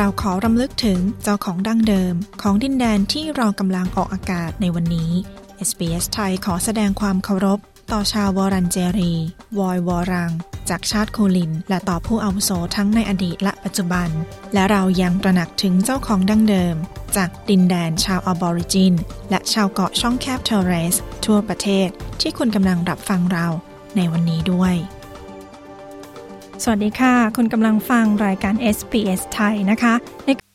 เราขอรำลึกถึงเจ้าของดั้งเดิม ของดินแดนที่เรากำลังออกอากาศในวันนี้ SBS ไทยขอแสดงความเคารพ ต่อชาววอรันเจรี วอยวอรัง จากชาติโคลิน และต่อผู้อาวุโสทั้งในอดีตและปัจจุบัน และเรายังตระหนักถึงเจ้าของดั้งเดิม จากดินแดนชาวออบอริจิน และชาวเกาะช่องแคบเทเรส ทั่วประเทศที่คุณกำลังรับฟังเราในวันนี้ด้วย สวัสดีค่ะ คุณกำลังฟังรายการ SBS ไทยนะคะ